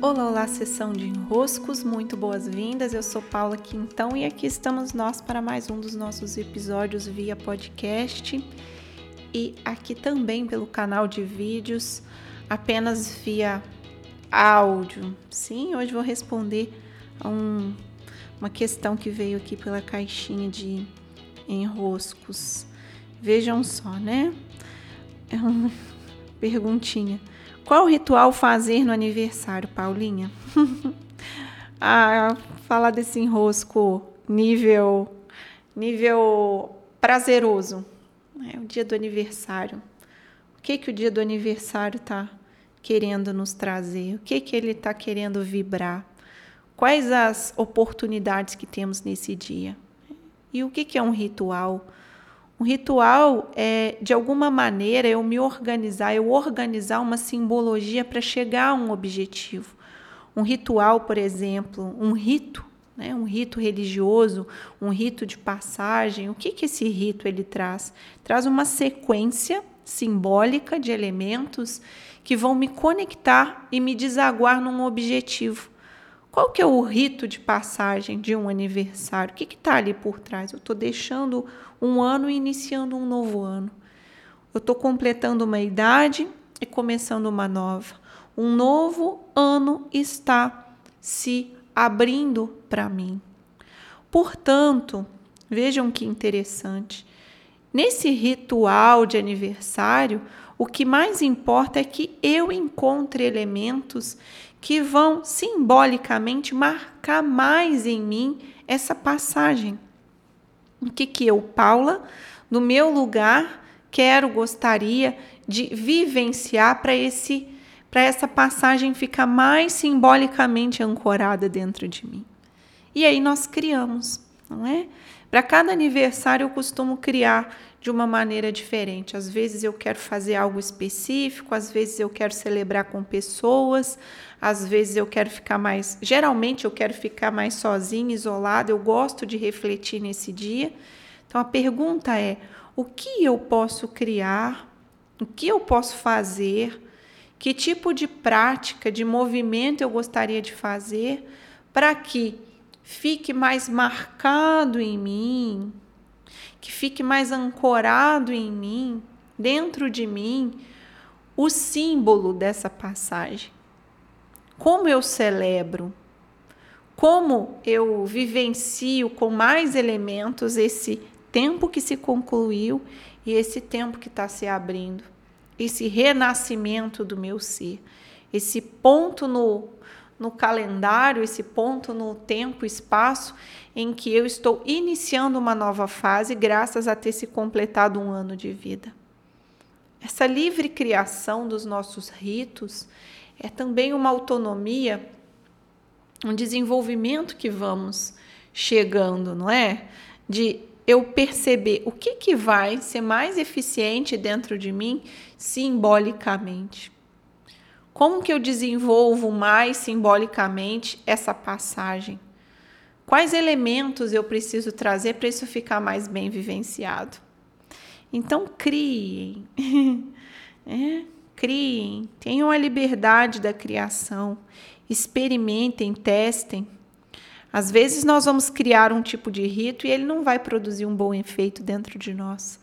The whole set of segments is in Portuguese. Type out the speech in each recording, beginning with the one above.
Olá, olá, sessão de enroscos, muito boas-vindas. Eu sou Paula Quintão e aqui estamos nós para mais um dos nossos episódios via podcast e aqui também pelo canal de vídeos, apenas via áudio. Sim, hoje vou responder a um, uma questão que veio aqui pela caixinha de enroscos. Vejam só, né? É uma perguntinha. Qual ritual fazer no aniversário, Paulinha? ah, falar desse enrosco nível nível prazeroso. É o dia do aniversário. O que que o dia do aniversário tá querendo nos trazer? O que que ele tá querendo vibrar? Quais as oportunidades que temos nesse dia? E o que que é um ritual? Um ritual é, de alguma maneira, eu me organizar, eu organizar uma simbologia para chegar a um objetivo. Um ritual, por exemplo, um rito, né? um rito religioso, um rito de passagem. O que, que esse rito ele traz? Traz uma sequência simbólica de elementos que vão me conectar e me desaguar num objetivo. Qual que é o rito de passagem de um aniversário? O que está ali por trás? Eu estou deixando um ano e iniciando um novo ano. Eu estou completando uma idade e começando uma nova. Um novo ano está se abrindo para mim. Portanto, vejam que interessante. Nesse ritual de aniversário, o que mais importa é que eu encontre elementos que vão simbolicamente marcar mais em mim essa passagem. O que que eu, Paula, no meu lugar, quero, gostaria de vivenciar para esse para essa passagem ficar mais simbolicamente ancorada dentro de mim. E aí nós criamos, não é? Para cada aniversário eu costumo criar de uma maneira diferente. Às vezes eu quero fazer algo específico, às vezes eu quero celebrar com pessoas, às vezes eu quero ficar mais. Geralmente eu quero ficar mais sozinha, isolada, eu gosto de refletir nesse dia. Então a pergunta é: o que eu posso criar? O que eu posso fazer? Que tipo de prática, de movimento eu gostaria de fazer para que fique mais marcado em mim, que fique mais ancorado em mim, dentro de mim, o símbolo dessa passagem. Como eu celebro, como eu vivencio com mais elementos esse tempo que se concluiu e esse tempo que está se abrindo, esse renascimento do meu ser, esse ponto no no calendário, esse ponto no tempo, espaço em que eu estou iniciando uma nova fase, graças a ter se completado um ano de vida. Essa livre criação dos nossos ritos é também uma autonomia, um desenvolvimento que vamos chegando, não é? De eu perceber o que, que vai ser mais eficiente dentro de mim simbolicamente. Como que eu desenvolvo mais simbolicamente essa passagem? Quais elementos eu preciso trazer para isso ficar mais bem vivenciado? Então, criem, é, criem, tenham a liberdade da criação, experimentem, testem. Às vezes, nós vamos criar um tipo de rito e ele não vai produzir um bom efeito dentro de nós.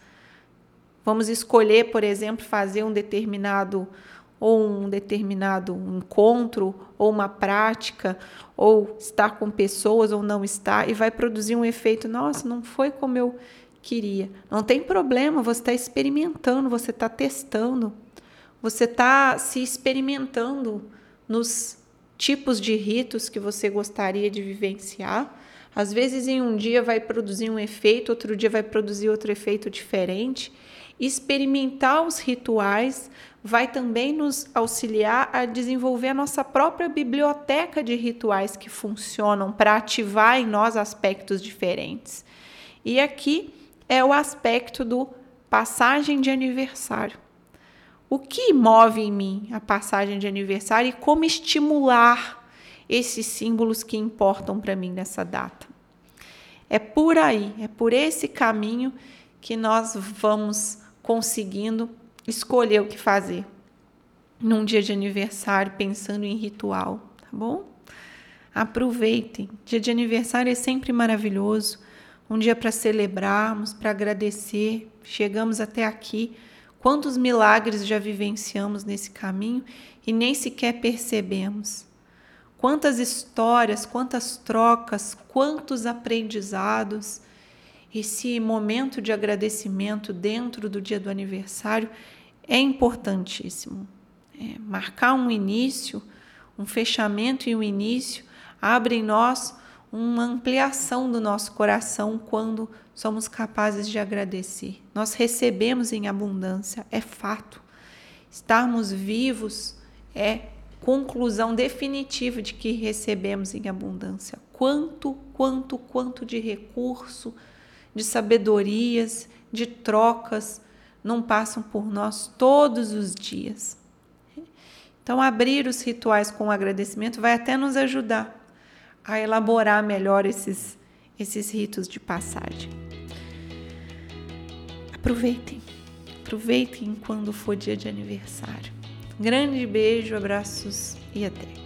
Vamos escolher, por exemplo, fazer um determinado ou um determinado encontro, ou uma prática, ou estar com pessoas ou não estar, e vai produzir um efeito, nossa, não foi como eu queria. Não tem problema, você está experimentando, você está testando, você está se experimentando nos tipos de ritos que você gostaria de vivenciar. Às vezes, em um dia vai produzir um efeito, outro dia vai produzir outro efeito diferente. Experimentar os rituais vai também nos auxiliar a desenvolver a nossa própria biblioteca de rituais que funcionam para ativar em nós aspectos diferentes. E aqui é o aspecto do passagem de aniversário. O que move em mim a passagem de aniversário e como estimular esses símbolos que importam para mim nessa data? É por aí, é por esse caminho que nós vamos conseguindo escolher o que fazer. num dia de aniversário pensando em ritual, tá bom? Aproveitem. Dia de aniversário é sempre maravilhoso. Um dia para celebrarmos, para agradecer. Chegamos até aqui. Quantos milagres já vivenciamos nesse caminho e nem sequer percebemos. Quantas histórias, quantas trocas, quantos aprendizados. Esse momento de agradecimento dentro do dia do aniversário é importantíssimo. É, marcar um início, um fechamento e um início abre em nós uma ampliação do nosso coração quando somos capazes de agradecer. Nós recebemos em abundância, é fato. Estarmos vivos é conclusão definitiva de que recebemos em abundância. Quanto, quanto, quanto de recurso, de sabedorias, de trocas não passam por nós todos os dias. Então, abrir os rituais com agradecimento vai até nos ajudar a elaborar melhor esses, esses ritos de passagem. Aproveitem, aproveitem quando for dia de aniversário. Grande beijo, abraços e até!